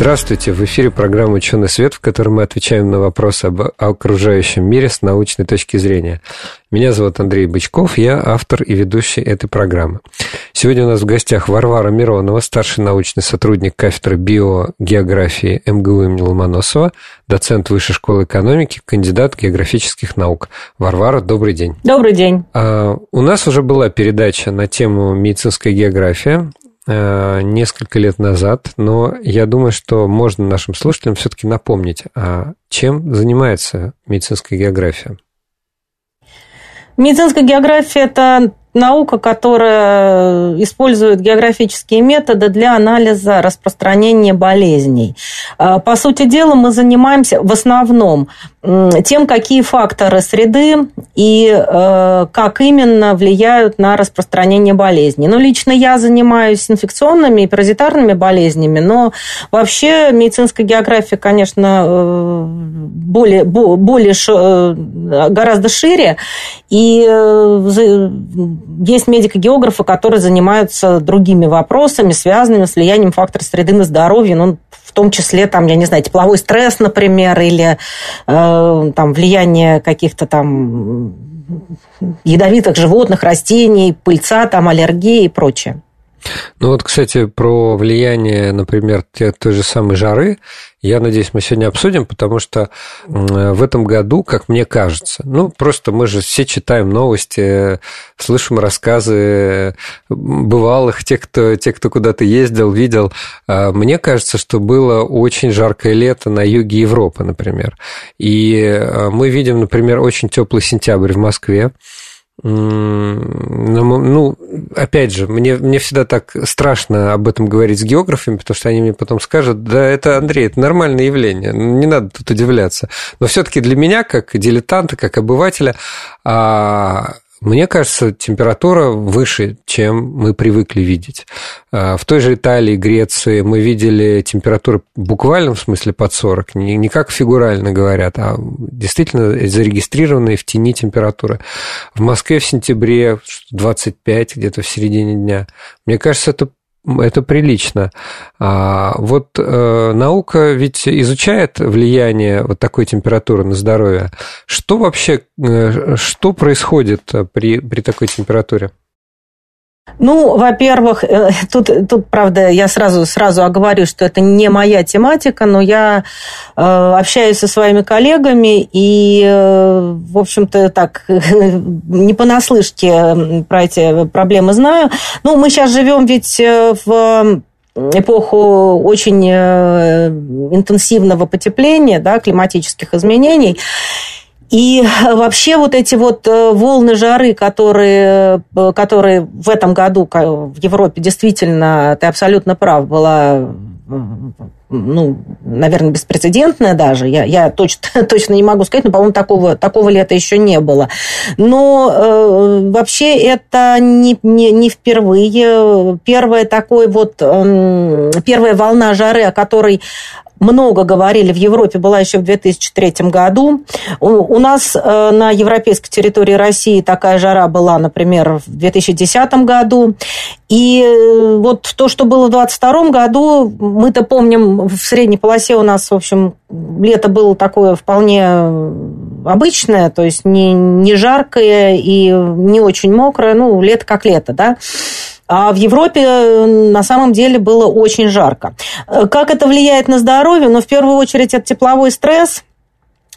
Здравствуйте, в эфире программа «Ученый свет», в которой мы отвечаем на вопросы об окружающем мире с научной точки зрения. Меня зовут Андрей Бычков, я автор и ведущий этой программы. Сегодня у нас в гостях Варвара Миронова, старший научный сотрудник кафедры биогеографии МГУ имени Ломоносова, доцент Высшей школы экономики, кандидат географических наук. Варвара, добрый день. Добрый день. А, у нас уже была передача на тему медицинская география. Э, несколько лет назад, но я думаю, что можно нашим слушателям все-таки напомнить, а чем занимается медицинская география? Медицинская география – это наука, которая использует географические методы для анализа распространения болезней. А, по сути дела, мы занимаемся в основном тем, какие факторы среды и э, как именно влияют на распространение болезней. Ну, лично я занимаюсь инфекционными и паразитарными болезнями, но вообще медицинская география, конечно, э, более, более э, гораздо шире, и есть медико-географы, которые занимаются другими вопросами, связанными с влиянием фактора среды на здоровье, ну, в том числе, там, я не знаю, тепловой стресс, например, или э, там, влияние каких-то там ядовитых животных, растений, пыльца, там, аллергии и прочее. Ну вот, кстати, про влияние, например, той же самой жары, я надеюсь, мы сегодня обсудим, потому что в этом году, как мне кажется, ну, просто мы же все читаем новости, слышим рассказы бывалых, тех, кто, те, кто куда-то ездил, видел. А мне кажется, что было очень жаркое лето на юге Европы, например. И а, мы видим, например, очень теплый сентябрь в Москве. Ну, опять же, мне, мне всегда так страшно об этом говорить с географами, потому что они мне потом скажут, да, это, Андрей, это нормальное явление, не надо тут удивляться. Но все-таки для меня, как дилетанта, как обывателя, а, мне кажется, температура выше, чем мы привыкли видеть. А, в той же Италии, Греции мы видели температуру буквально в смысле под 40, не как фигурально говорят, а действительно зарегистрированные в тени температуры. В Москве в сентябре 25, где-то в середине дня. Мне кажется, это это прилично. А вот э, наука ведь изучает влияние вот такой температуры на здоровье. Что вообще, э, что происходит при, при такой температуре? Ну, во-первых, э, тут, тут, правда, я сразу, сразу оговорю, что это не моя тематика, но я э, общаюсь со своими коллегами и, э, в общем-то, так, не понаслышке про эти проблемы знаю. Ну, мы сейчас живем ведь в эпоху очень интенсивного потепления, да, климатических изменений. И вообще вот эти вот э, волны жары, которые, э, которые в этом году в Европе действительно, ты абсолютно прав, была ну, наверное, беспрецедентная даже. Я, я точно, точно не могу сказать, но, по-моему, такого, такого лета еще не было. Но э, вообще это не, не, не впервые. Первая такой вот, э, первая волна жары, о которой много говорили в Европе, была еще в 2003 году. У, нас э, на европейской территории России такая жара была, например, в 2010 году. И э, вот то, что было в 2022 году, мы-то помним, в средней полосе у нас, в общем, лето было такое вполне обычное, то есть не, не жаркое и не очень мокрое, ну, лето как лето, да. А в Европе э, на самом деле было очень жарко. Э, как это влияет на здоровье? Ну, в первую очередь, это тепловой стресс,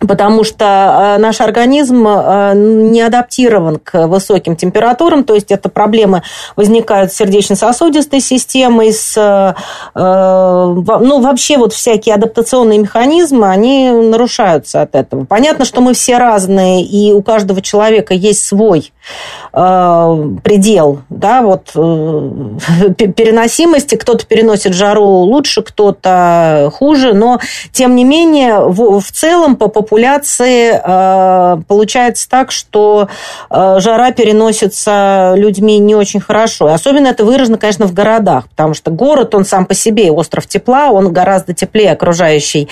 потому что э, наш организм не адаптирован к высоким температурам, то есть это проблемы возникают с сердечно-сосудистой системой, с, ну, вообще вот всякие адаптационные механизмы, они нарушаются от этого. Понятно, что мы все разные, и у каждого человека есть свой э, предел, да, вот э, переносимости. Кто-то переносит жару лучше, кто-то хуже, но тем не менее в, в целом по популяции э, получается так, что э, жара переносится людьми не очень хорошо. И особенно это выражено, конечно, в городах, потому что город, он сам по себе, остров тепла, он гораздо теплее окружающей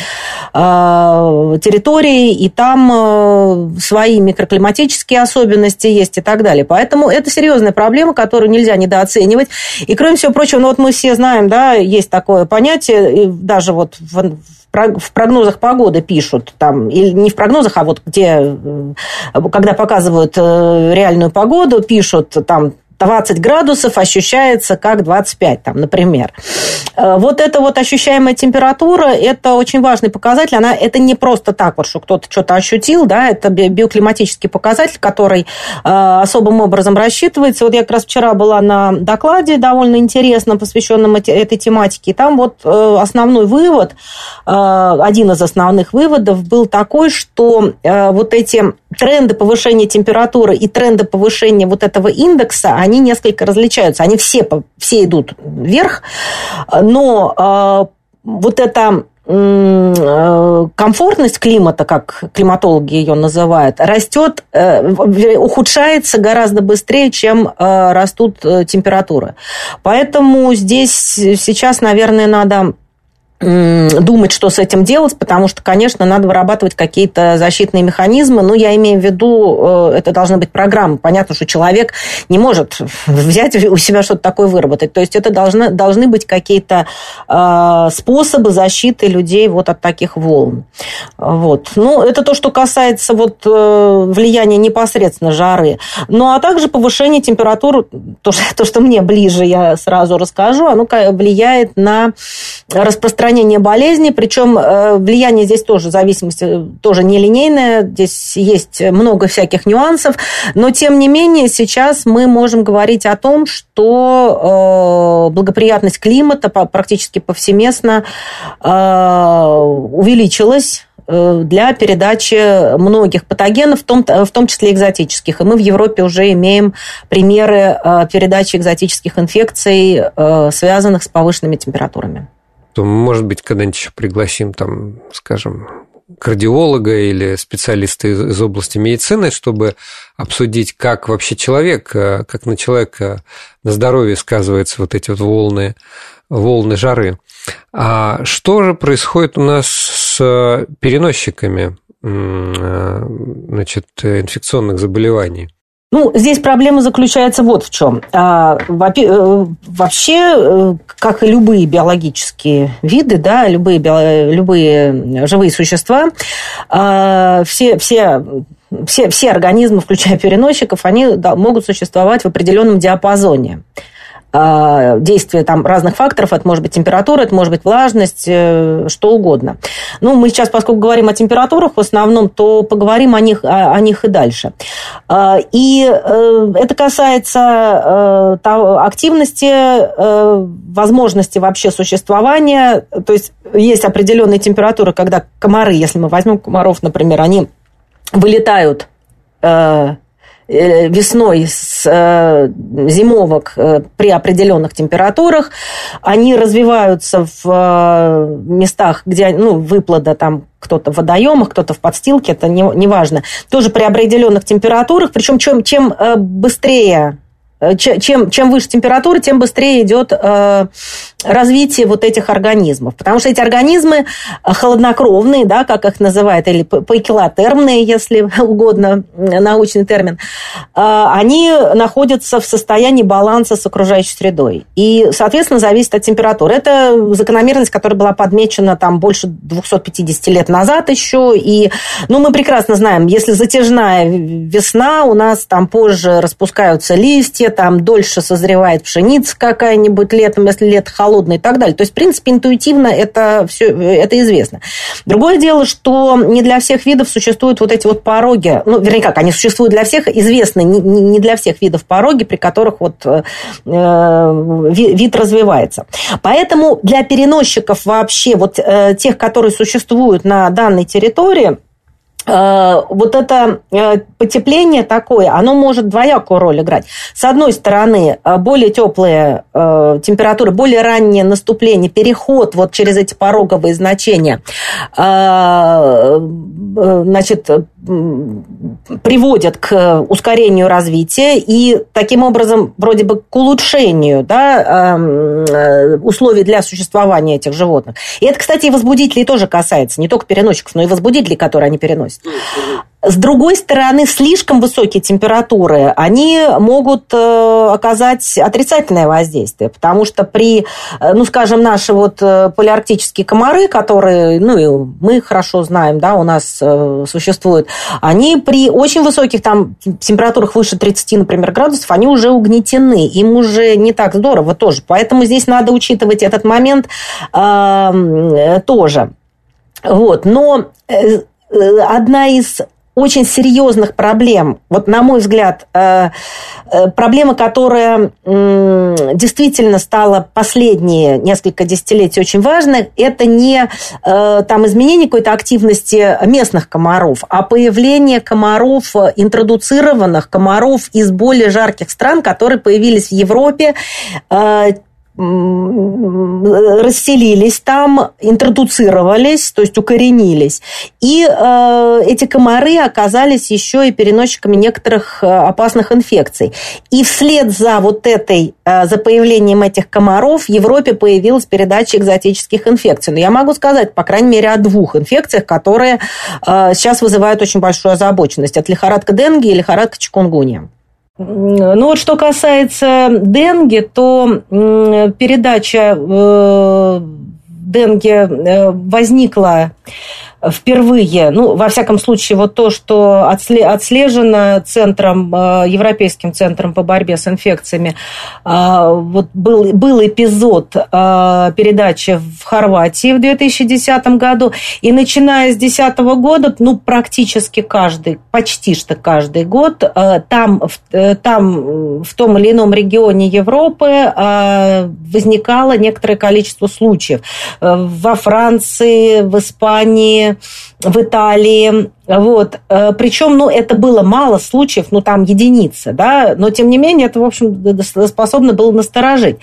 э, территории, и там э, свои микроклиматические особенности есть и так далее. Поэтому это серьезная проблема, которую нельзя недооценивать. И, кроме всего прочего, ну вот мы все знаем, да, есть такое понятие, даже вот в, в прогнозах погоды пишут, там, или не в прогнозах, а вот где, э, когда показывают э, реальную погоду, пишут там 20 градусов ощущается как 25, там, например. Э, вот эта вот ощущаемая температура, это очень важный показатель. Она, это не просто так, вот, что кто-то что-то ощутил, да, это биоклиматический показатель, который э, особым образом рассчитывается. Вот я как раз вчера была на докладе довольно интересном, посвященном этой тематике, и там вот э, основной вывод, один из основных выводов был такой, что вот эти тренды повышения температуры и тренды повышения вот этого индекса, они несколько различаются. Они все, все идут вверх, но э, вот эта э, комфортность климата, как климатологи ее называют, растет, э, ухудшается гораздо быстрее, чем растут температуры. Поэтому здесь сейчас, наверное, надо думать, что с этим делать, потому что, конечно, надо вырабатывать какие-то защитные механизмы. Но я имею в виду, э, это должны быть программы. Понятно, что человек не может взять у себя что-то такое выработать. То есть это должны, должны быть какие-то э, способы защиты людей вот от таких волн. Вот. Ну, это то, что касается вот, э, влияния непосредственно жары. Ну, а также повышение температуры, то, то, что мне ближе, я сразу расскажу, оно влияет на распространение распространение болезни, причем э, влияние здесь тоже, зависимость э, тоже нелинейная, здесь есть много всяких нюансов, но тем не менее сейчас мы можем говорить о том, что э, благоприятность климата практически повсеместно увеличилась для передачи многих патогенов, в том, в том числе экзотических. И мы в Европе уже имеем примеры передачи экзотических инфекций, связанных с повышенными температурами то, может быть, когда-нибудь еще пригласим, там, скажем, кардиолога или специалиста из, из области медицины, чтобы обсудить, как вообще человек, э, как на человека на здоровье сказываются вот эти вот волны, волны жары. А что же происходит у нас с переносчиками э, значит, инфекционных заболеваний? Ну, здесь проблема заключается вот в чем. А, э, вообще, э, как и любые биологические виды, да, любые, любые живые существа, а, все, все все, все организмы, включая переносчиков, они могут существовать в определенном диапазоне. А, действия там разных факторов. Это может быть температура, это может быть влажность, э, что угодно. Ну, мы сейчас, поскольку говорим о температурах в основном, то поговорим о них, о, о них и дальше. А, и э, это касается э, активности, возможности вообще существования. То есть есть определенные температуры, когда комары, если мы возьмем комаров, например, они вылетают весной с э, зимовок э, при определенных температурах. Они развиваются в местах, где ну, выплода там кто-то в водоемах, кто-то в подстилке, это не, не важно. Тоже при определенных температурах. Причем чем, чем быстрее Э, чем, чем выше температура, тем быстрее идет э, развитие вот этих организмов. Потому что эти организмы э, холоднокровные, да, как их называют, или поикилотермные, если угодно, научный термин, они находятся в состоянии баланса с окружающей средой. И, соответственно, зависит от температуры. Это закономерность, которая была подмечена там больше 250 лет назад еще. И, ну, мы прекрасно знаем, если затяжная весна, у нас там позже распускаются листья, там дольше созревает пшеница какая-нибудь летом, если лето холодное и так далее. То есть, в принципе, интуитивно это все это известно. Другое дело, что не для всех видов существуют вот эти вот пороги. Ну, вернее, как, они существуют для всех, известны не для всех видов пороги, при которых вот э, вид развивается. Поэтому для переносчиков вообще, вот э, тех, которые существуют на данной территории, Э, вот это э, потепление такое, оно может двоякую роль играть. С одной стороны, э, более теплые температуры, более раннее наступление, переход вот через эти пороговые значения, значит, приводят к ускорению развития и таким образом вроде бы к улучшению да, условий для существования этих животных. И это, кстати, и возбудителей тоже касается, не только переносчиков, но и возбудителей, которые они переносят. С другой стороны, слишком высокие температуры, они могут э, оказать отрицательное воздействие, потому что при, э, ну, скажем, наши вот э, полиарктические комары, которые, ну, мы хорошо знаем, да, у нас существуют, они при очень высоких там температурах выше 30, например, градусов, они уже угнетены, им уже не так здорово тоже. Поэтому здесь надо учитывать этот момент э, тоже. Вот, но одна из очень серьезных проблем, вот на мой взгляд, э, э, проблема, которая действительно стала последние несколько десятилетий очень важной, это не там изменение какой-то активности местных комаров, а появление комаров, интродуцированных комаров из более жарких стран, которые появились в Европе расселились там, интродуцировались, то есть укоренились. И э, эти комары оказались еще и переносчиками некоторых э, опасных инфекций. И вслед за вот этой, э, за появлением этих комаров в Европе появилась передача экзотических инфекций. Но я могу сказать, по крайней мере, о двух инфекциях, которые э, сейчас вызывают очень большую озабоченность. Это лихорадка денги и лихорадка чикунгунья. Ну вот что касается денги, то передача э, денги э, возникла впервые, ну, во всяком случае, вот то, что отслежено центром, э, Европейским центром по борьбе с инфекциями, э, вот был, был эпизод э, передачи в Хорватии в 2010 году, и начиная с 2010 года, ну, практически каждый, почти что каждый год, там, там в том или ином регионе Европы возникало некоторое количество случаев. Во Франции, в Испании, в Италии. Вот. Э, Причем, ну, это было мало случаев, ну, там единицы, да, но, тем не менее, это, в общем, способно было насторожить.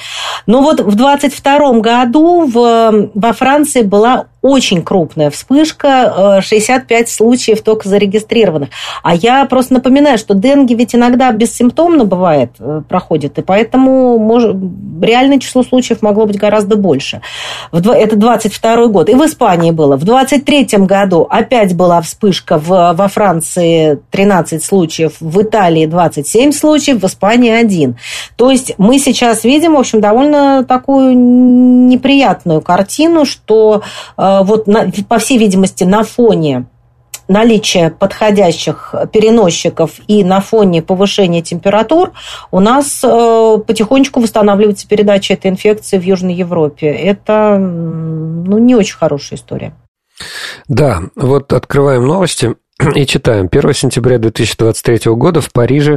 Но вот в 22 году в, во Франции была очень крупная вспышка, 65 э, случаев только зарегистрированных. А я просто напоминаю, что денги ведь иногда бессимптомно бывает, э, проходит, и поэтому может, реальное число случаев могло быть гораздо больше. Это 22 год. И в Испании было. В 23 году опять была вспышка в, во Франции 13 случаев, в Италии 27 случаев, в Испании 1. То есть мы сейчас видим, в общем, довольно такую неприятную картину, что э, вот на, по всей видимости на фоне наличия подходящих переносчиков и на фоне повышения температур у нас э, потихонечку восстанавливается передача этой инфекции в Южной Европе. Это ну, не очень хорошая история. Да, вот открываем новости. И читаем. 1 сентября 2023 года в Париже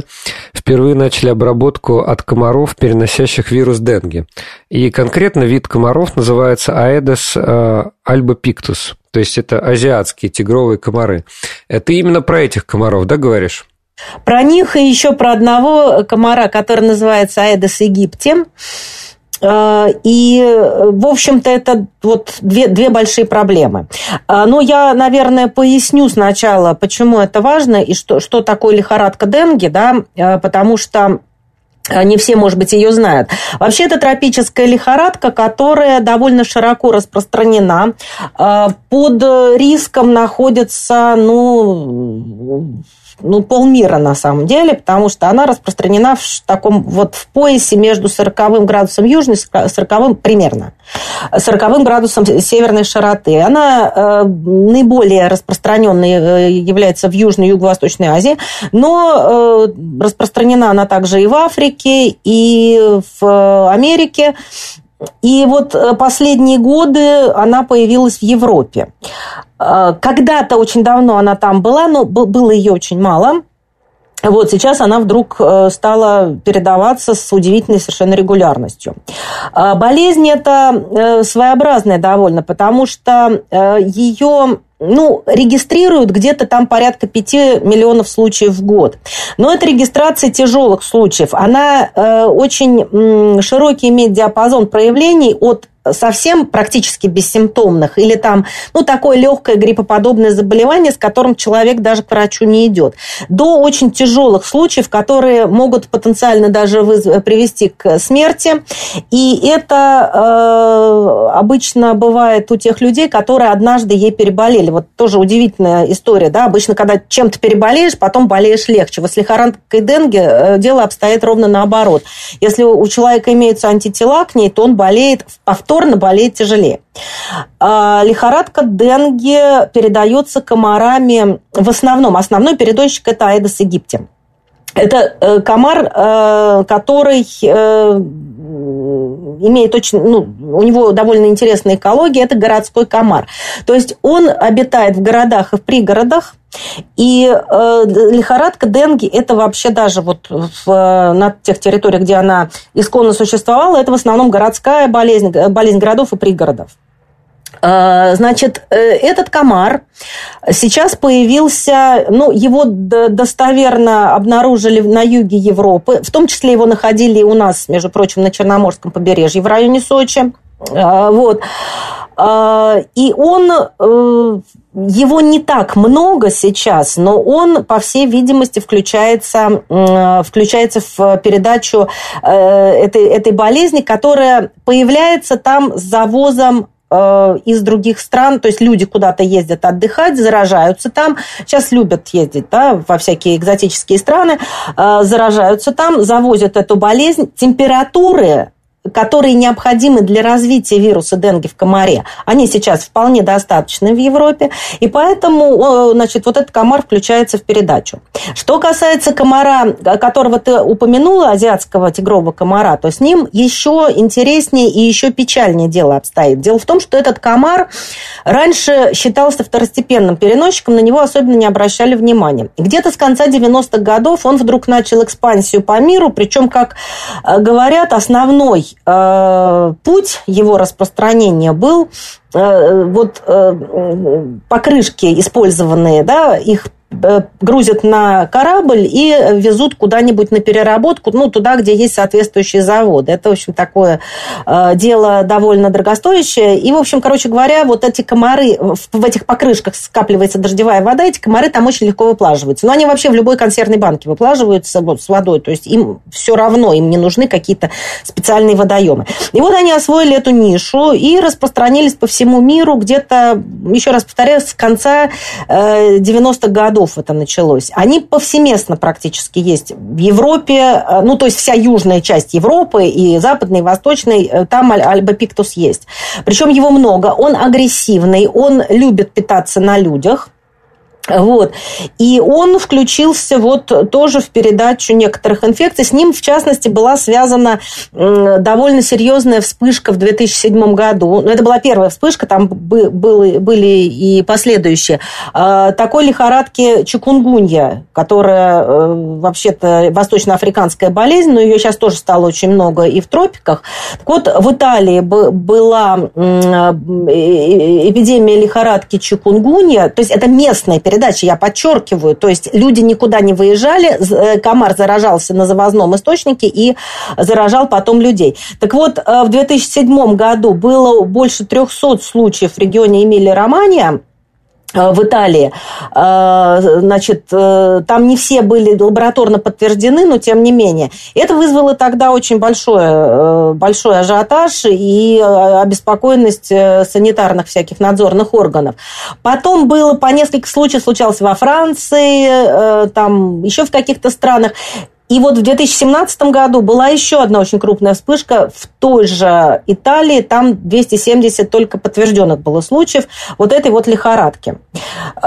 впервые начали обработку от комаров, переносящих вирус денге. И конкретно вид комаров называется Aedes albopictus. То есть это азиатские тигровые комары. Это именно про этих комаров, да, говоришь? Про них и еще про одного комара, который называется Aedes aegypti. Э, и, в общем-то, это вот две, две большие проблемы. Э, но я, наверное, поясню сначала, почему это важно и что, что такое лихорадка Денги, да, э, потому что не все, может быть, ее знают. Вообще, это тропическая лихорадка, которая довольно широко распространена. Под риском находится, ну, ну, полмира на самом деле, потому что она распространена в таком вот в поясе между 40 градусом южной и 40 примерно, 40 градусом северной широты. Она э, наиболее распространенной э, является в Южной и Юго-Восточной Азии, но э, распространена она также и в Африке, и в Америке. И вот э, последние годы она появилась в Европе. Э, когда-то очень давно она там была, но было ее очень мало. Вот сейчас она вдруг э, стала передаваться с удивительной совершенно регулярностью. Болезнь эта своеобразная довольно, потому что ее ну, регистрируют где-то там порядка 5 миллионов случаев в год. Но это регистрация тяжелых случаев. Она э, очень м, широкий имеет диапазон проявлений от совсем практически бессимптомных или там, ну, такое легкое гриппоподобное заболевание, с которым человек даже к врачу не идет, до очень тяжелых случаев, которые могут потенциально даже вызв- привести к смерти. И это э, обычно бывает у тех людей, которые однажды ей переболели. Вот тоже удивительная история, да, обычно, когда чем-то переболеешь, потом болеешь легче. Вот с лихорадкой денге э, дело обстоит ровно наоборот. Если у человека имеются антитела к ней, то он болеет повторно повторно болеет тяжелее. А, лихорадка Денге передается комарами в основном. Основной передатчик – это Аэдос египте. Это э, комар, э, который э, имеет очень, ну, у него довольно интересная экология, это городской комар. То есть он обитает в городах и в пригородах, и э, лихорадка денги это вообще даже вот в, на тех территориях, где она исконно существовала, это в основном городская болезнь, болезнь городов и пригородов. Э, значит, э, этот комар сейчас появился, ну, его достоверно обнаружили на юге Европы, в том числе его находили у нас, между прочим, на Черноморском побережье в районе Сочи. Э, вот. И он, его не так много сейчас, но он, по всей видимости, включается, включается в передачу этой, этой болезни, которая появляется там с завозом Э, из других стран, то есть люди куда-то ездят отдыхать, заражаются там, сейчас любят ездить да, во всякие экзотические страны, э, заражаются там, завозят эту болезнь, температуры которые необходимы для развития вируса денге в комаре, они сейчас вполне достаточны в Европе, и поэтому значит, вот этот комар включается в передачу. Что касается комара, которого ты упомянула, азиатского тигрового комара, то с ним еще интереснее и еще печальнее дело обстоит. Дело в том, что этот комар раньше считался второстепенным переносчиком, на него особенно не обращали внимания. Где-то с конца 90-х годов он вдруг начал экспансию по миру, причем, как э, говорят, основной Э, путь его распространения был вот э, покрышки использованные, да, их Э, грузят на корабль и везут куда-нибудь на переработку, ну, туда, где есть соответствующие заводы. Это, в общем, такое э, дело довольно дорогостоящее. И, в общем, короче говоря, вот эти комары, в этих покрышках скапливается дождевая вода, эти комары там очень легко выплаживаются. Но они вообще в любой консервной банке выплаживаются вот, с водой, то есть им все равно, им не нужны какие-то специальные водоемы. И вот они освоили эту нишу и распространились по всему миру. Где-то, еще раз повторяю, с конца 90-х э, годов годов это началось, они повсеместно практически есть в Европе, э, ну, то есть вся южная часть Европы и западной, и восточной, э, там альбопиктус есть. Причем его много, он агрессивный, он любит питаться на людях – вот. И он включился вот тоже в передачу некоторых инфекций. С ним, в частности, была связана довольно серьезная вспышка в 2007 году. Ну, это была первая вспышка, там были, были и последующие. А, такой лихорадки чикунгунья, которая э, вообще-то восточноафриканская болезнь, но ее сейчас тоже стало очень много и в тропиках. Так вот, в Италии была эпидемия лихорадки чикунгунья, то есть это местная передача, передачи, я подчеркиваю. То есть люди никуда не выезжали, э, комар заражался на завозном источнике и заражал потом людей. Так вот, э, в 2007 году было больше 300 случаев в регионе Эмилия-Романия, в Италии. Э, значит, э, там не все были лабораторно подтверждены, но тем не менее. Это вызвало тогда очень большой, большой ажиотаж и обеспокоенность санитарных всяких надзорных органов. Потом было по несколько случаев, случалось во Франции, там еще в каких-то странах. И вот в 2017 году была еще одна очень крупная вспышка в той же Италии. Там 270 только подтвержденных было случаев вот этой вот лихорадки.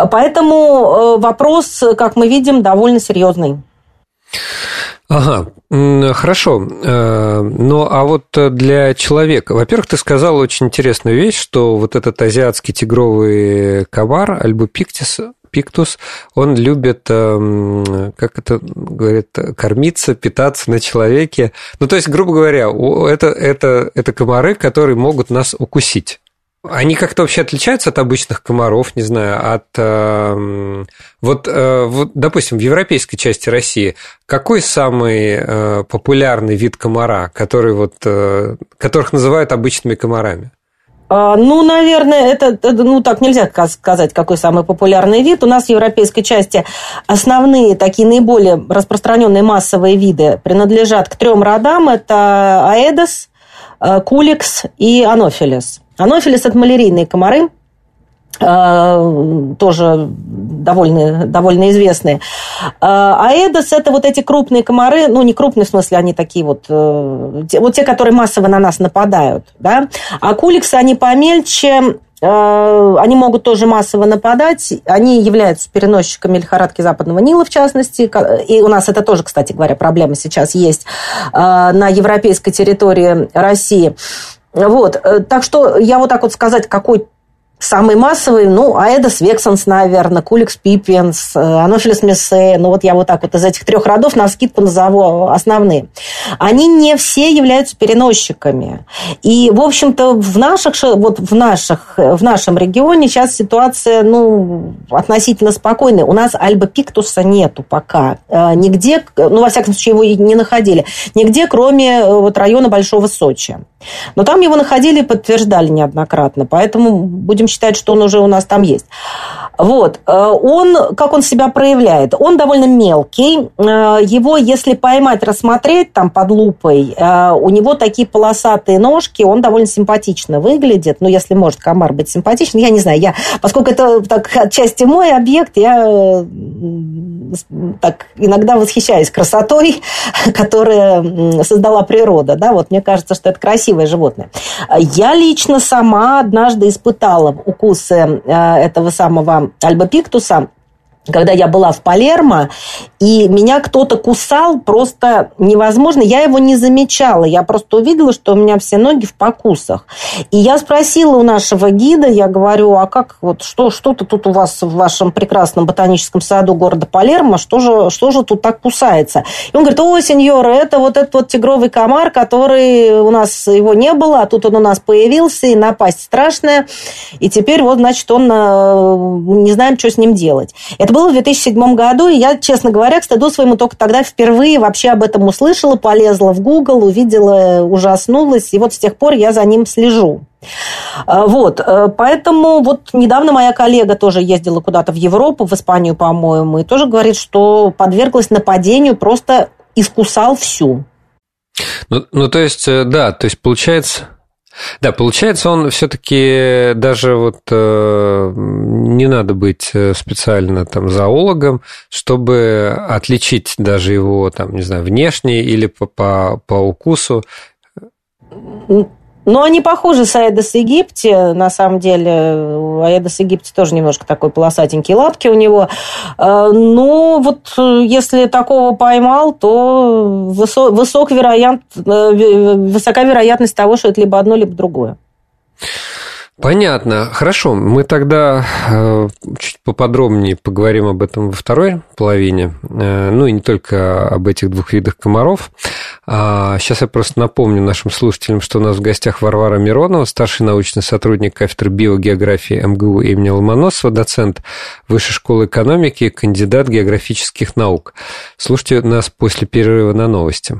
Поэтому э, вопрос, как мы видим, довольно серьезный. Ага, хорошо. Э, ну, а вот для человека, во-первых, ты сказал очень интересную вещь, что вот этот азиатский тигровый комар, альбупиктис, пиктус, он любит, эм, как это говорит, кормиться, питаться на человеке. Ну, то есть, грубо говоря, это, это, это комары, которые могут нас укусить. Они как-то вообще отличаются от обычных комаров, не знаю, от... Э, вот, э, вот, допустим, в европейской части России какой самый э, популярный вид комара, который вот, э, которых называют обычными комарами? А, ну, наверное, это, ну, так нельзя сказать, какой самый популярный вид. У нас в европейской части основные такие наиболее распространенные массовые виды принадлежат к трем родам. Это аэдос, э, куликс и анофилис. Анофилис – это малярийные комары, тоже довольно, довольно известные. А Аэдос – это вот эти крупные комары, ну, не крупные, в смысле, они такие вот, э, вот те, которые массово на нас нападают, да. А куликсы, они помельче, э, они могут тоже массово нападать. Они являются переносчиками лихорадки Западного Нила, в частности. И у нас это тоже, кстати говоря, проблема сейчас есть на европейской территории России. Вот, э, так что я вот так вот сказать, какой Самый массовый, ну, Аэдос Вексенс, наверное, Куликс Пиппенс, э, Анофилис Мессе. Ну, вот я вот так вот из этих трех родов на скидку назову основные. Они не все являются переносчиками. И, в общем-то, в наших, вот в наших, в нашем регионе сейчас ситуация, ну, относительно спокойная. У нас Альба Пиктуса нету пока. Э, нигде, ну, во всяком случае, его не находили. Нигде, кроме э, вот района Большого Сочи. Но там его находили и подтверждали неоднократно. Поэтому будем считать, что он уже у нас там есть. Вот. Э, он, как он себя проявляет? Он довольно мелкий. Э, его, если поймать, рассмотреть там под лупой, э, у него такие полосатые ножки, он довольно симпатично выглядит. Ну, если может комар быть симпатичным, я не знаю. Я, поскольку это так, отчасти мой объект, я так иногда восхищаюсь красотой, которая создала природа. Да? Вот мне кажется, что это красивое животное. Я лично сама однажды испытала укусы этого самого Альба Пиктуса когда я была в Палермо, и меня кто-то кусал просто невозможно. Я его не замечала. Я просто увидела, что у меня все ноги в покусах. И я спросила у нашего гида, я говорю, а как вот что, что-то тут у вас в вашем прекрасном ботаническом саду города Палермо, что же, что же тут так кусается? И он говорит, о, сеньора, это вот этот вот тигровый комар, который у нас его не было, а тут он у нас появился, и напасть страшная. И теперь вот, значит, он э, не знаем, что с ним делать. Это было в 2007 году, и я, честно говоря, к стыду своему только тогда впервые вообще об этом услышала, полезла в Google, увидела, ужаснулась, и вот с тех пор я за ним слежу. А, вот, э, поэтому вот недавно моя коллега тоже ездила куда-то в Европу, в Испанию, по-моему, и тоже говорит, что подверглась нападению, просто искусал всю. Ну, ну, то есть, э, да, то есть получается, да, получается, он все-таки даже вот э, не надо быть э, специально там зоологом, чтобы отличить даже его там, не знаю, внешне или по, по, по укусу. Ну, они похожи с Аэдос Египте, на самом деле. Аэдос Египте тоже немножко такой полосатенький лапки у него. Ну, вот э, если такого поймал, то высок, высок вероят, э, высока вероятность того, что это либо одно, либо другое. Понятно. Хорошо. Мы тогда э, чуть поподробнее поговорим об этом во второй половине. Э, ну и не только об этих двух видах комаров. А сейчас я просто напомню нашим слушателям, что у нас в гостях Варвара Миронова, старший научный сотрудник кафедры биогеографии МГУ имени Ломоносова, доцент Высшей школы экономики, кандидат географических наук. Слушайте нас после перерыва на новости.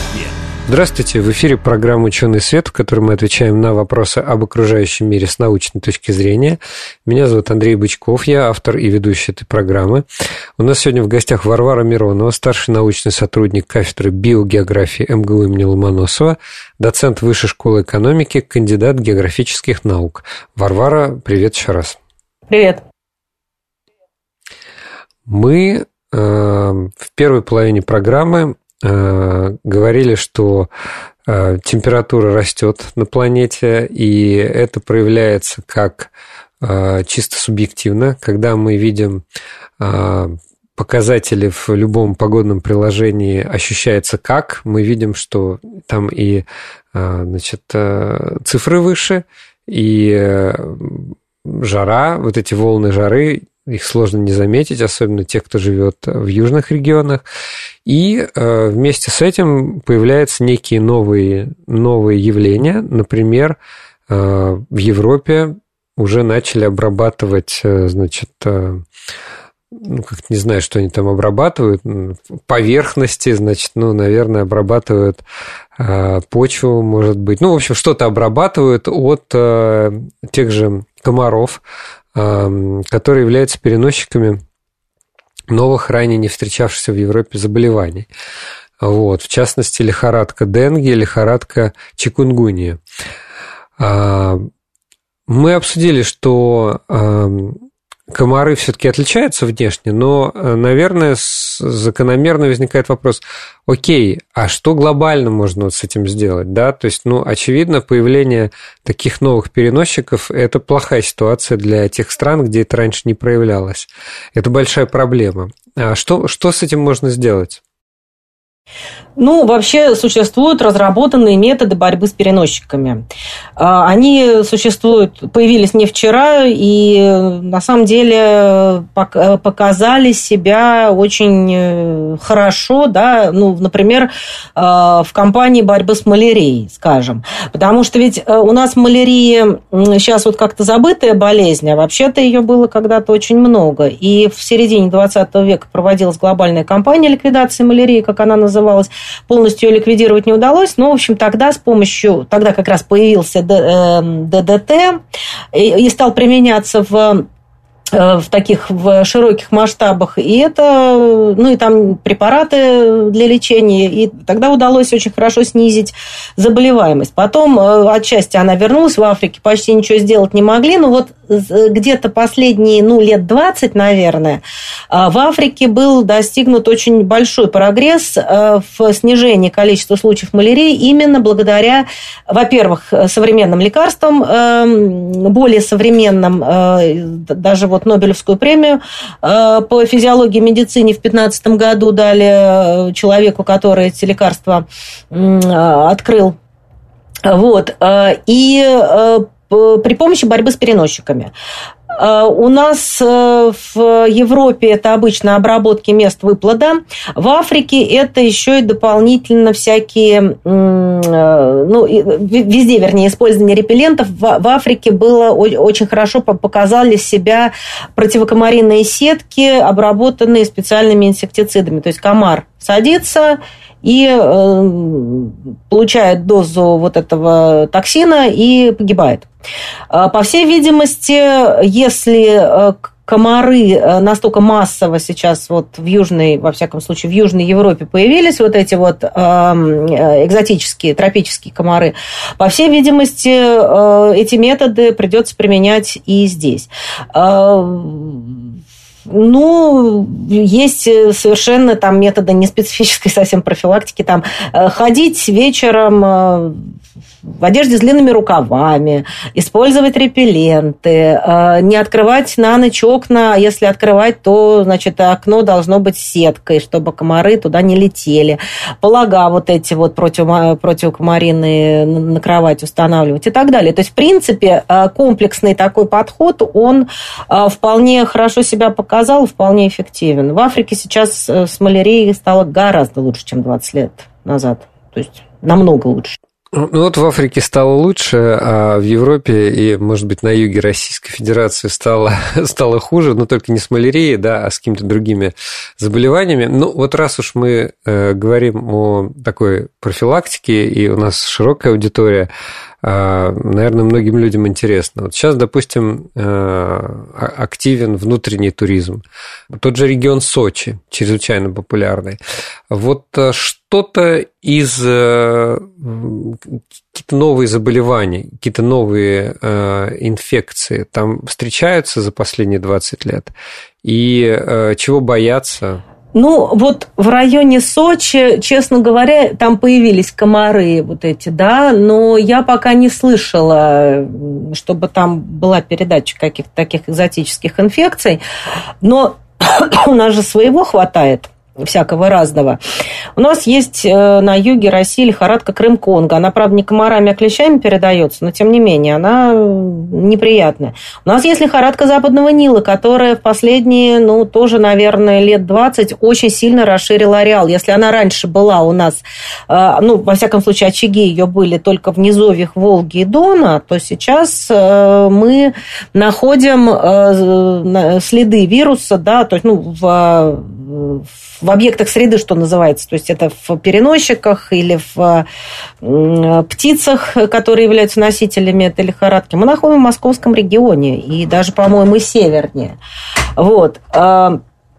Здравствуйте, в эфире программа «Ученый свет», в которой мы отвечаем на вопросы об окружающем мире с научной точки зрения. Меня зовут Андрей Бычков, я автор и ведущий этой программы. У нас сегодня в гостях Варвара Миронова, старший научный сотрудник кафедры биогеографии МГУ имени Ломоносова, доцент Высшей школы экономики, кандидат географических наук. Варвара, привет еще раз. Привет. Мы э, в первой половине программы говорили, что э, температура растет на планете, и это проявляется как э, чисто субъективно, когда мы видим показатели в любом погодном приложении ощущается как. Мы видим, что там и значит, цифры выше, и жара, вот эти волны жары их сложно не заметить, особенно те, кто живет в южных регионах. И вместе с этим появляются некие новые, новые явления. Например, в Европе уже начали обрабатывать, значит, ну, как не знаю, что они там обрабатывают, поверхности, значит, ну, наверное, обрабатывают э, почву, может быть. Ну, в общем, что-то обрабатывают от э, тех же комаров, э, которые являются переносчиками новых, ранее не встречавшихся в Европе заболеваний. Вот, в частности, лихорадка Денги, лихорадка чикунгунья. Мы обсудили, что комары все-таки отличаются внешне, но, э, наверное, закономерно возникает вопрос, окей, а что глобально можно вот с этим сделать, да? То есть, ну, очевидно, появление таких новых переносчиков – это плохая ситуация для тех стран, где это раньше не проявлялось. Это большая проблема. А что, что с этим можно сделать? Ну, вообще существуют разработанные методы борьбы с переносчиками. А, они существуют, появились не вчера, и на самом деле показали себя очень э, хорошо, да, ну, например, в кампании борьбы с малярией, скажем. Потому что ведь э, у нас малярия сейчас вот как-то забытая болезнь, а вообще-то ее было когда-то очень много. И в середине 20 века проводилась глобальная кампания ликвидации малярии, как она называлась, полностью ее ликвидировать не удалось, но, в общем, тогда с помощью, тогда как раз появился ДДТ эм, и стал применяться в Э, в таких в широких масштабах, и это, ну и там препараты для лечения, и тогда удалось очень хорошо снизить заболеваемость. Потом э, отчасти она вернулась в Африке, почти ничего сделать не могли, но вот где-то последние, ну, лет 20, наверное, э, в Африке был достигнут очень большой прогресс в снижении количества случаев малярии именно благодаря, во-первых, современным лекарствам, более современным, даже вот вот Нобелевскую премию э, по физиологии и медицине в 2015 году дали э, человеку, который эти лекарства открыл. Вот. Э, и при помощи борьбы с переносчиками. Э, у нас э, в Европе это обычно обработки мест выплода. В Африке это еще и дополнительно всякие, э, ну, везде, вернее, использование репеллентов. В Африке было очень хорошо показали себя противокомаринные сетки, обработанные специальными инсектицидами. То есть комар садится и получает дозу вот этого токсина и погибает. А, по всей видимости, если э, комары э, настолько массово сейчас вот в Южной, во всяком случае, в Южной Европе появились вот эти вот эм, э, экзотические, тропические комары, по всей видимости, эти методы придется применять и здесь. Ну, есть совершенно там методы неспецифической совсем профилактики, там ходить вечером в одежде с длинными рукавами, использовать репелленты, э, не открывать на ночь окна, а если открывать, то, значит, окно должно быть сеткой, чтобы комары туда не летели. Полога вот эти вот против, противокомарины на кровать устанавливать и так далее. То есть, в принципе, э, комплексный такой подход, он э, вполне хорошо себя показал, вполне эффективен. В Африке сейчас с малярией стало гораздо лучше, чем 20 лет назад. То есть, намного лучше. Ну вот в Африке стало лучше, а в Европе и, может быть, на юге Российской Федерации стало, стало хуже, но только не с малярией, да, а с какими-то другими заболеваниями. Ну вот раз уж мы э, говорим о такой профилактике, и у нас широкая аудитория, наверное, многим людям интересно. Вот сейчас, допустим, э, а, активен внутренний туризм. Тот же регион Сочи, чрезвычайно популярный. Вот э, что-то из э, какие-то новые заболевания, какие-то новые инфекции там встречаются за последние 20 лет? И чего бояться? Ну, вот в районе Сочи, честно говоря, там появились комары вот эти, да, но я пока не слышала, чтобы там была передача каких-то таких экзотических инфекций. Но у нас же своего хватает всякого разного. У нас есть э, на юге России лихорадка Крым-Конго. Она, правда, не комарами, а клещами передается, но тем не менее она неприятная. У нас есть лихорадка Западного Нила, которая в последние, ну, тоже, наверное, лет 20 очень сильно расширила ареал. Если она раньше была у нас, э, ну, во всяком случае, очаги ее были только в низовьях Волги и Дона, то сейчас э, мы находим следы вируса, да, то есть, ну, в в объектах среды, что называется, то есть это в переносчиках или в птицах, которые являются носителями этой лихорадки. Мы находим в московском регионе и даже, по-моему, севернее. Вот.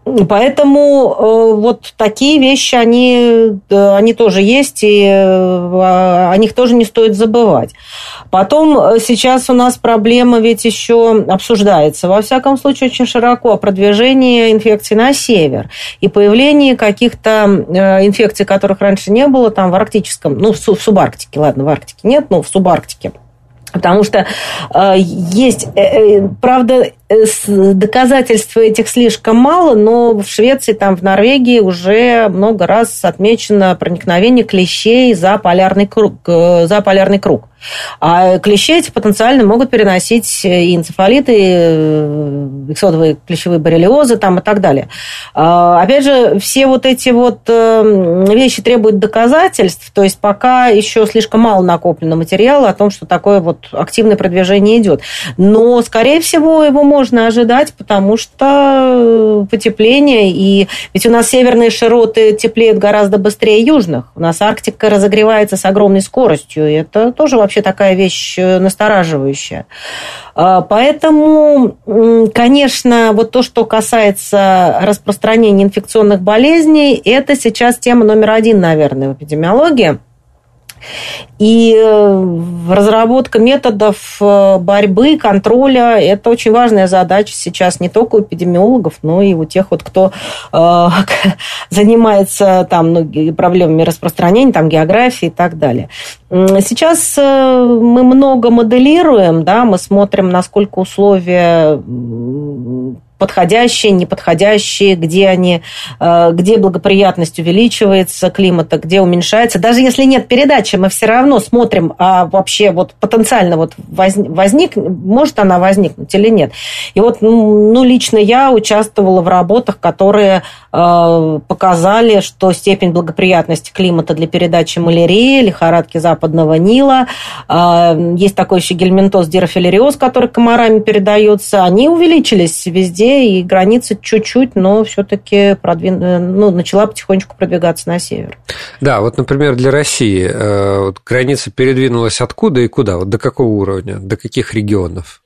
Поэтому э, вот такие вещи, они, они тоже есть, и э, о них тоже не стоит забывать. Потом э, сейчас у нас проблема ведь еще обсуждается, во всяком случае, очень широко о продвижении инфекций на север и появлении каких-то инфекций, которых раньше не было там в арктическом, ну, в субарктике, ладно, в Арктике нет, но в субарктике. Потому что э, есть, э, э правда, э, доказательств этих слишком мало, но в Швеции, там, в Норвегии уже много раз отмечено проникновение клещей за полярный круг. За полярный круг. А клещи эти потенциально могут переносить и энцефалиты, и эксодовые клещевые боррелиозы там, и так далее. А, опять же, все вот эти вот э, вещи требуют доказательств, то есть пока еще слишком мало накоплено материала о том, что такое вот активное продвижение идет. Но, скорее всего, его можно ожидать, потому что потепление, и ведь у нас северные широты теплеют гораздо быстрее южных. У нас Арктика разогревается с огромной скоростью, и это тоже вообще вообще такая вещь э, настораживающая. А, поэтому, конечно, вот то, что касается распространения инфекционных болезней, это сейчас тема номер один, наверное, в эпидемиологии – и э, разработка методов э, борьбы, контроля – это очень важная задача сейчас не только у эпидемиологов, но и у тех, вот, кто э, занимается там, ну, проблемами распространения, там, географии и так далее. Сейчас мы много моделируем, да, мы смотрим, насколько условия подходящие, неподходящие, где они, э, где благоприятность увеличивается климата, где уменьшается. Даже если нет передачи, мы все равно смотрим, а вообще вот потенциально вот возник, может она возникнуть или нет. И вот, ну, лично я участвовала в работах, которые показали, что степень благоприятности климата для передачи малярии, лихорадки западного Нила, э, есть такой еще гельминтоз дирофилариоз, который комарами передается, они увеличились везде, и граница чуть-чуть, но все-таки продвин... ну, начала потихонечку продвигаться на север. Да, вот, например, для России э, вот, граница передвинулась откуда и куда? Вот до какого уровня? До каких регионов?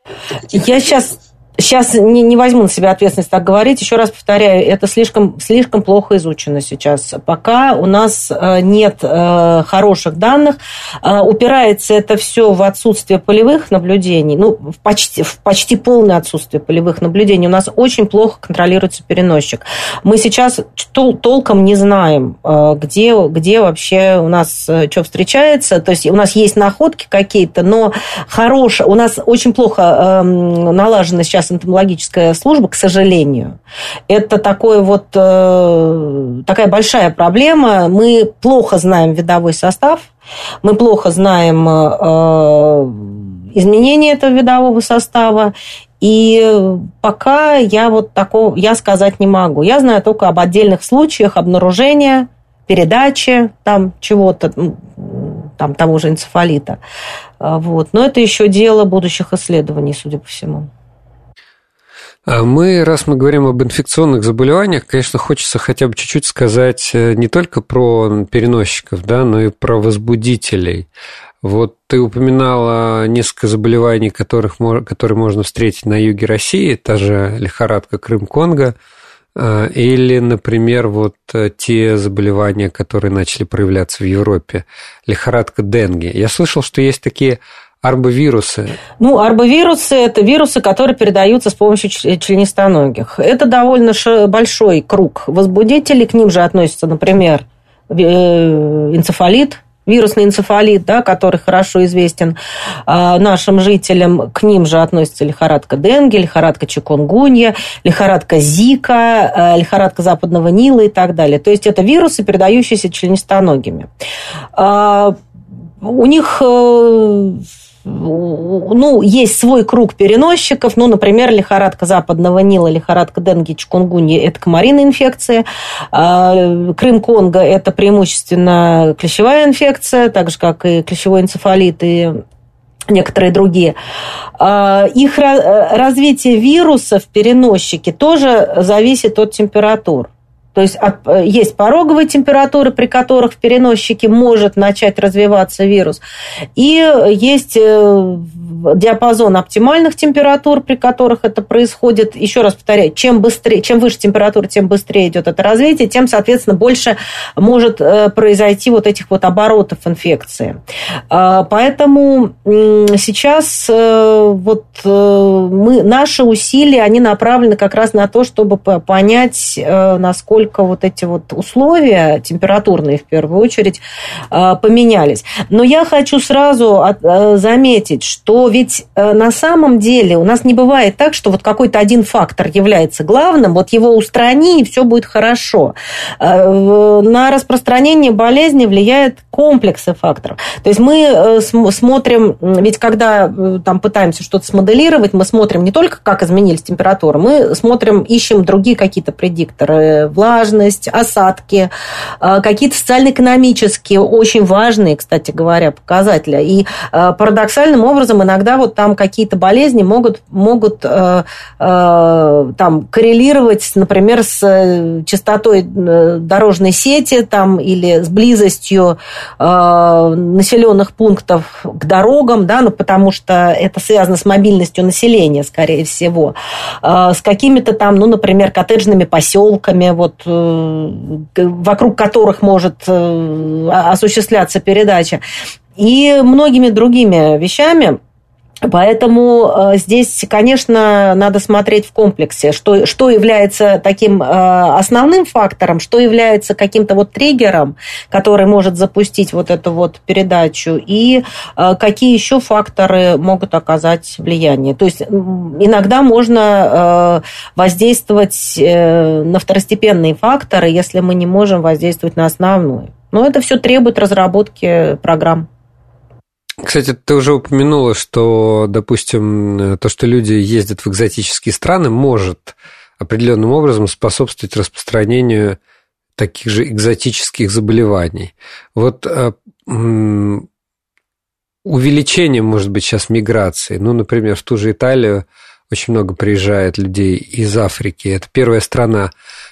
Я сейчас Сейчас не, не возьму на себя ответственность так говорить. Еще раз повторяю, это слишком, слишком плохо изучено сейчас. Пока у нас э, нет э, хороших данных, э, упирается это все в отсутствие полевых наблюдений, ну, в почти, в почти полное отсутствие полевых наблюдений. У нас очень плохо контролируется переносчик. Мы сейчас толком не знаем, где, где вообще у нас что встречается. То есть у нас есть находки какие-то, но хорошие, у нас очень плохо эм, налажено сейчас сейчас энтомологическая служба, к сожалению. Это такой вот, э, такая большая проблема. Мы плохо знаем видовой состав, мы плохо знаем э, изменения этого видового состава, и пока я вот такого, я сказать не могу. Я знаю только об отдельных случаях обнаружения, передачи там чего-то, там того же энцефалита. Вот. Но это еще дело будущих исследований, судя по всему. А мы, раз мы говорим об инфекционных заболеваниях, конечно, хочется хотя бы чуть-чуть сказать э, не только про переносчиков, да, но и про возбудителей. Вот ты упоминала несколько заболеваний, которых, которые можно встретить на юге России, та же лихорадка Крым-Конго, э, или, например, вот э, те заболевания, которые начали проявляться в Европе, лихорадка Денги. Я слышал, что есть такие Арбовирусы. Ну, арбовирусы – это вирусы, которые передаются с помощью членистоногих. Это довольно большой круг возбудителей. К ним же относятся, например, э, энцефалит, вирусный энцефалит, да, который хорошо известен э, нашим жителям, к ним же относится лихорадка Денге, лихорадка Чикунгунья, лихорадка Зика, э, лихорадка Западного Нила и так далее. То есть это вирусы, передающиеся членистоногими. Э, у них э, ну, есть свой круг переносчиков, ну, например, лихорадка западного Нила, лихорадка Денги, чкунгунья – это комариная инфекция, а, Крым-Конго – это преимущественно клещевая инфекция, так же, как и клещевой энцефалит и некоторые другие. А, их развитие вирусов, переносчики, тоже зависит от температур. То есть э, есть пороговые температуры, при которых в переносчике может начать развиваться вирус. И есть э, диапазон оптимальных температур, при которых это происходит. Еще раз повторяю, чем, быстрее, чем выше температура, тем быстрее идет это развитие, тем, соответственно, больше может э, произойти вот этих вот оборотов инфекции. А, поэтому сейчас вот мы, наши усилия, они направлены как раз на то, чтобы понять, насколько насколько вот эти вот условия, температурные в первую очередь, э, поменялись. Но я хочу сразу э, заметить, что ведь э, на самом деле у нас не бывает так, что вот какой-то один фактор является главным, вот его устрани, и все будет хорошо. На распространение болезни влияет комплексы факторов. То есть мы смотрим, ведь когда там пытаемся что-то смоделировать, мы смотрим не только, как изменились температуры, мы смотрим, ищем другие какие-то предикторы, влажность, влажность, осадки, э, какие-то социально-экономические, очень важные, кстати говоря, показатели. И э, парадоксальным образом иногда вот там какие-то болезни могут, могут э, там коррелировать, например, с частотой дорожной сети там, или с близостью населенных пунктов к дорогам, да, ну, потому что это связано с мобильностью населения, скорее всего, с какими-то там, ну, например, коттеджными поселками, вот вокруг которых может э, осуществляться передача, и многими другими вещами. Поэтому э, здесь, конечно, надо смотреть в комплексе, что, что является таким основным фактором, что является каким-то вот триггером, который может запустить вот эту вот передачу, и какие еще факторы могут оказать влияние. То есть иногда можно воздействовать на второстепенные факторы, если мы не можем воздействовать на основную. Но это все требует разработки программ. Кстати, ты уже упомянула, что, допустим, то, что люди ездят в экзотические страны, может определенным образом способствовать распространению таких же экзотических заболеваний. Вот э, увеличение, может быть, сейчас миграции. Ну, например, в ту же Италию очень много приезжает людей из Африки. Это первая страна,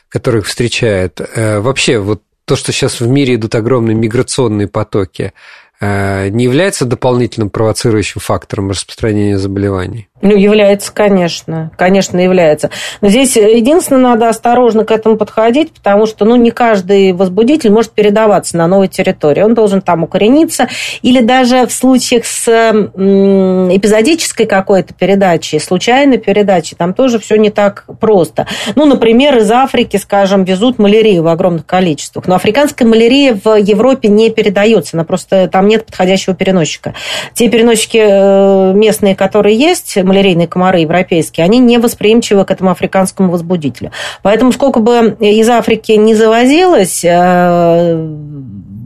которая их встречает. Э, вообще, вот то, что сейчас в мире идут огромные миграционные потоки, не является дополнительным провоцирующим фактором распространения заболеваний? Ну, является, конечно. Конечно, является. Но здесь единственное, надо осторожно к этому подходить, потому что ну, не каждый возбудитель может передаваться на новой территории. Он должен там укорениться. Или даже в случаях с эпизодической какой-то передачей, случайной передачей, там тоже все не так просто. Ну, например, из Африки, скажем, везут малярию в огромных количествах. Но африканская малярия в Европе не передается. Она просто там нет подходящего переносчика. Те переносчики э, местные, которые есть, малярийные комары европейские, они не восприимчивы к этому африканскому возбудителю. Поэтому сколько бы из Африки не завозилось э,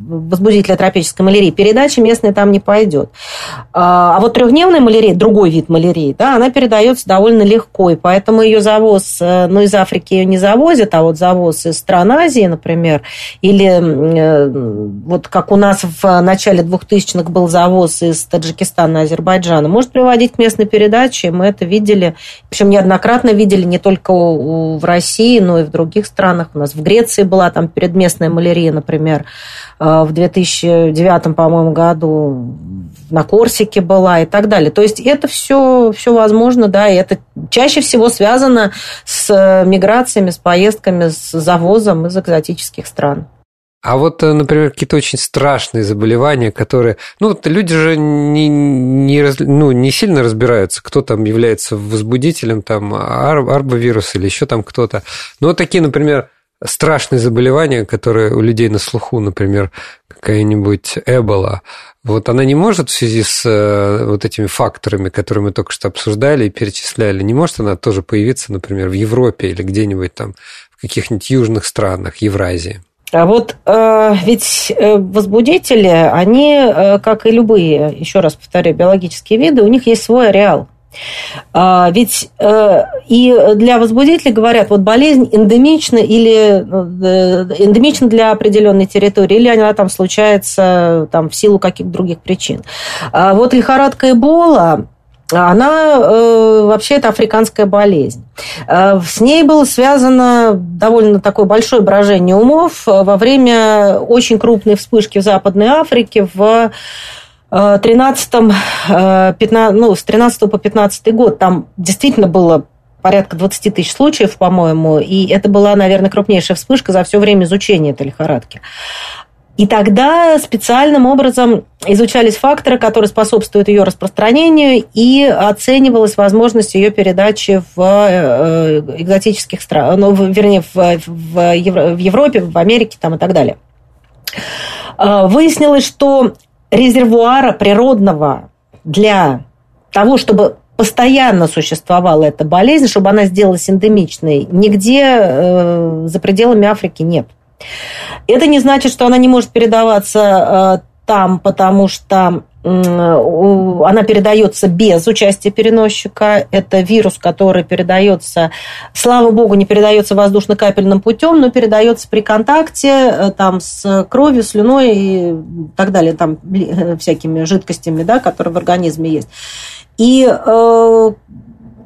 возбудителя тропической малярии, передача местная там не пойдет. А, а вот трехдневная малярия, другой вид малярии, да, она передается довольно легко, и поэтому ее завоз, э, ну, из Африки ее не завозят, а вот завоз из стран Азии, например, или э, вот как у нас в начале 2000-х был завоз из Таджикистана, Азербайджана, может приводить к местной передаче, мы это видели, причем неоднократно видели не только в России, но и в других странах. У нас в Греции была там предместная малярия, например, в 2009, по-моему, году на Корсике была и так далее. То есть это все, все возможно, да, и это чаще всего связано с миграциями, с поездками, с завозом из экзотических стран. А вот, э, например, какие-то очень страшные заболевания, которые... Ну, люди же не, не, ну, не сильно разбираются, кто там является возбудителем, там, арбовирус или еще там кто-то. Ну, вот такие, например, страшные заболевания, которые у людей на слуху, например, какая-нибудь эбола, вот она не может в связи с э, вот этими факторами, которые мы только что обсуждали и перечисляли, не может она тоже появиться, например, в Европе или где-нибудь там в каких-нибудь южных странах Евразии? А вот э, ведь э, возбудители, они, э, как и любые, еще раз повторяю, биологические виды, у них есть свой ареал. А, ведь э, и для возбудителей говорят, вот болезнь эндемична или э, эндемична для определенной территории, или она там случается там, в силу каких-то других причин. А вот лихорадка Эбола, она э, вообще это африканская болезнь. Э, с ней было связано довольно такое большое брожение умов во время очень крупной вспышки в Западной Африке в 13 15, э, ну, с 13 по 15 год. Там действительно было порядка 20 тысяч случаев, по-моему, и это была, наверное, крупнейшая вспышка за все время изучения этой лихорадки. И тогда специальным образом изучались факторы, которые способствуют ее распространению, и оценивалась возможность ее передачи в э, экзотических странах, ну, вернее, в, в, Европе, в Америке там, и так далее. Э, выяснилось, что резервуара природного для того, чтобы постоянно существовала эта болезнь, чтобы она сделалась эндемичной, нигде э, за пределами Африки нет. Это не значит, что она не может передаваться э, там, потому что она передается без участия переносчика. Это вирус, который передается, слава богу, не передается воздушно-капельным путем, но передается при контакте э, там, с кровью, слюной и так далее, там, э, всякими жидкостями, да, которые в организме есть. И э,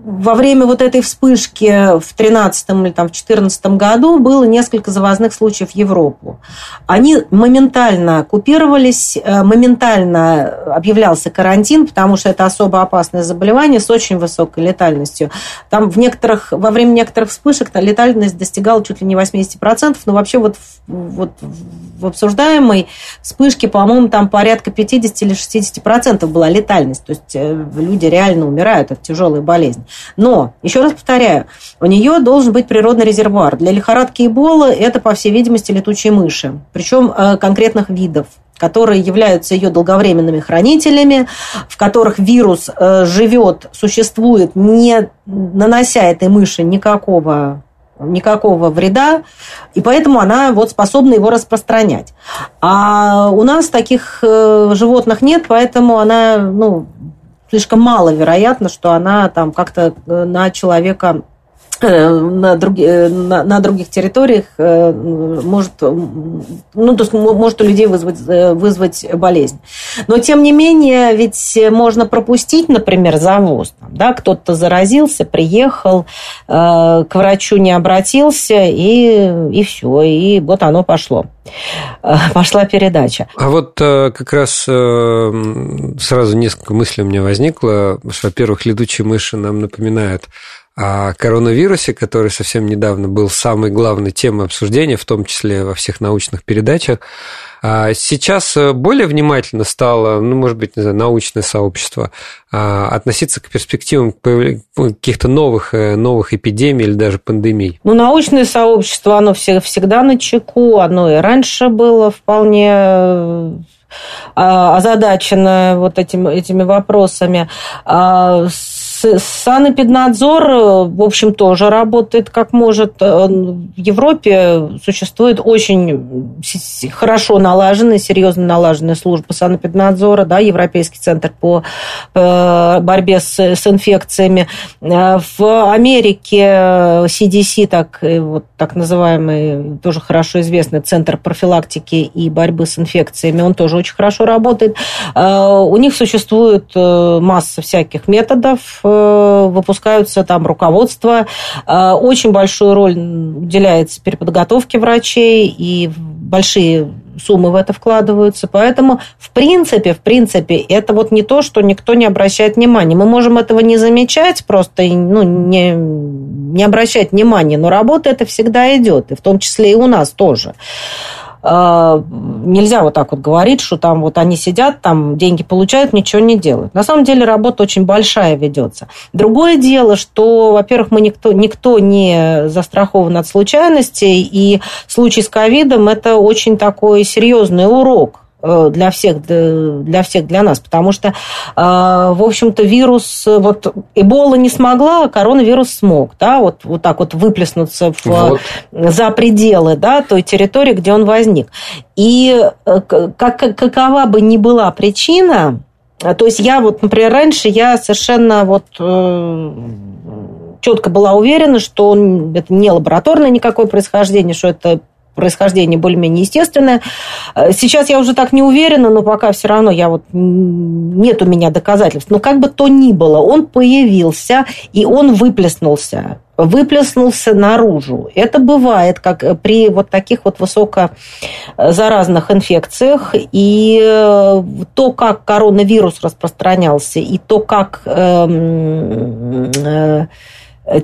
во время вот этой вспышки в 13 или там, в 14 году было несколько завозных случаев в Европу. Они моментально купировались, э, моментально объявлялся карантин, потому что это особо опасное заболевание с очень высокой летальностью. Там в некоторых, во время некоторых вспышек летальность достигала чуть ли не 80%, но вообще вот, вот в обсуждаемой вспышке, по-моему, там порядка 50 или 60% была летальность. То есть э, люди реально умирают от тяжелой болезни. Но, еще раз повторяю, у нее должен быть природный резервуар. Для лихорадки Эбола это, по всей видимости, летучие мыши. Причем э, конкретных видов которые являются ее долговременными хранителями, в которых вирус э, живет, существует, не нанося этой мыши никакого никакого вреда, и поэтому она вот способна его распространять. А у нас таких э, животных нет, поэтому она ну, слишком мало вероятно, что она там как-то э, на человека на, други, э, на, на других территориях э, может, ну, то есть может у людей вызвать, вызвать болезнь. Но, тем не менее, ведь можно пропустить, например, завоз. Да, кто-то заразился, приехал, к врачу не обратился, и, и все, и вот оно пошло. Пошла передача. А вот как раз сразу несколько мыслей у меня возникло. Во-первых, летучие мыши нам напоминают о коронавирусе, который совсем недавно был самой главной темой обсуждения, в том числе во всех научных передачах. А сейчас более внимательно стало, ну, может быть, не знаю, научное сообщество а, относиться к перспективам каких-то новых, э, новых эпидемий или даже пандемий? Ну, научное сообщество, оно всегда на чеку, оно и раньше было вполне э, озадачено вот этим, этими вопросами. А, Санэпиднадзор, э, в общем, тоже работает как может. Э, в Европе существует очень хорошо налаженная, серьезно налаженная служба санэпиднадзора, да, Европейский центр по э, борьбе с, с инфекциями. В Америке CDC, так, вот, так называемый, тоже хорошо известный Центр профилактики и борьбы с инфекциями, он тоже очень хорошо работает. У них существует масса всяких методов, выпускаются там руководства. Э, очень большую роль уделяется переподготовке врачей, и большие суммы в это вкладываются. Поэтому, в принципе, в принципе, это вот не то, что никто не обращает внимания. Мы можем этого не замечать, просто ну, не, не обращать внимания, но работа это всегда идет, и в том числе и у нас тоже. Нельзя вот так вот говорить, что там вот они сидят, там деньги получают, ничего не делают. На самом деле работа очень большая ведется. Другое дело, что, во-первых, мы никто, никто не застрахован от случайностей, и случай с ковидом – это очень такой серьезный урок Э, для всех, для всех, для нас, потому что, э, в общем-то, вирус, вот Эбола не смогла, а коронавирус смог, да, вот, вот так вот выплеснуться в, вот. за пределы, да, той территории, где он возник. И э, как, какова бы ни была причина, то есть я вот, например, раньше я совершенно вот четко была уверена, что это не лабораторное никакое происхождение, что это происхождение более-менее естественное. Э, сейчас я уже так не уверена, но пока все равно я вот нет у меня доказательств. Но как бы то ни было, он появился и он выплеснулся выплеснулся наружу. Это бывает как при вот таких вот высокозаразных инфекциях. И э, то, как коронавирус распространялся, и то, как эм, э, Э,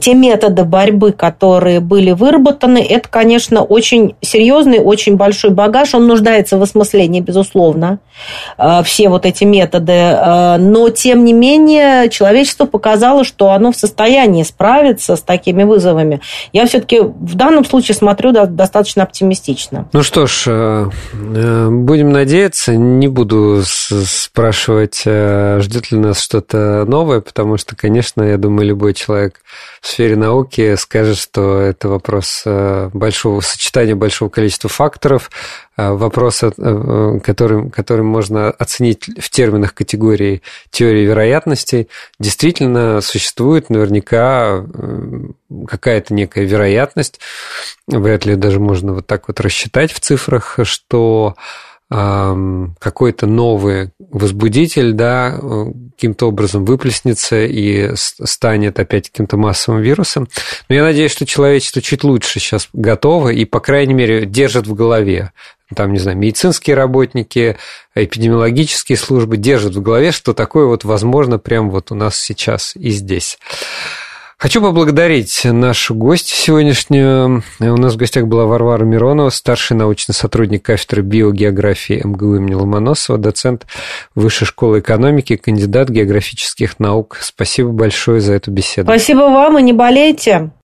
те методы борьбы, которые были выработаны, это, конечно, очень серьезный, очень большой багаж. Он нуждается в осмыслении, безусловно, э, все вот эти методы. Э, но, тем не менее, человечество показало, что оно в состоянии справиться с такими вызовами. Я все-таки в данном случае смотрю достаточно оптимистично. Ну что ж, будем надеяться. Не буду спрашивать, ждет ли нас что-то новое, потому что, конечно, я думаю, любой человек в сфере науки скажет, что это вопрос э, большого сочетания большого количества факторов, э, вопрос, э, которым, которым можно оценить в терминах категории теории вероятностей. Действительно существует наверняка какая-то некая вероятность, вряд ли даже можно вот так вот рассчитать в цифрах, что какой-то новый возбудитель, да, каким-то образом выплеснется и станет опять каким-то массовым вирусом. Но я надеюсь, что человечество чуть лучше сейчас готово и, по крайней мере, держит в голове там, не знаю, медицинские работники, эпидемиологические службы держат в голове, что такое вот возможно прямо вот у нас сейчас и здесь. Хочу поблагодарить нашу гостью сегодняшнюю. У нас в гостях была Варвара Миронова, старший научный сотрудник кафедры биогеографии МГУ имени Ломоносова, доцент Высшей школы экономики, кандидат географических наук. Спасибо большое за эту беседу. Спасибо вам и не болейте.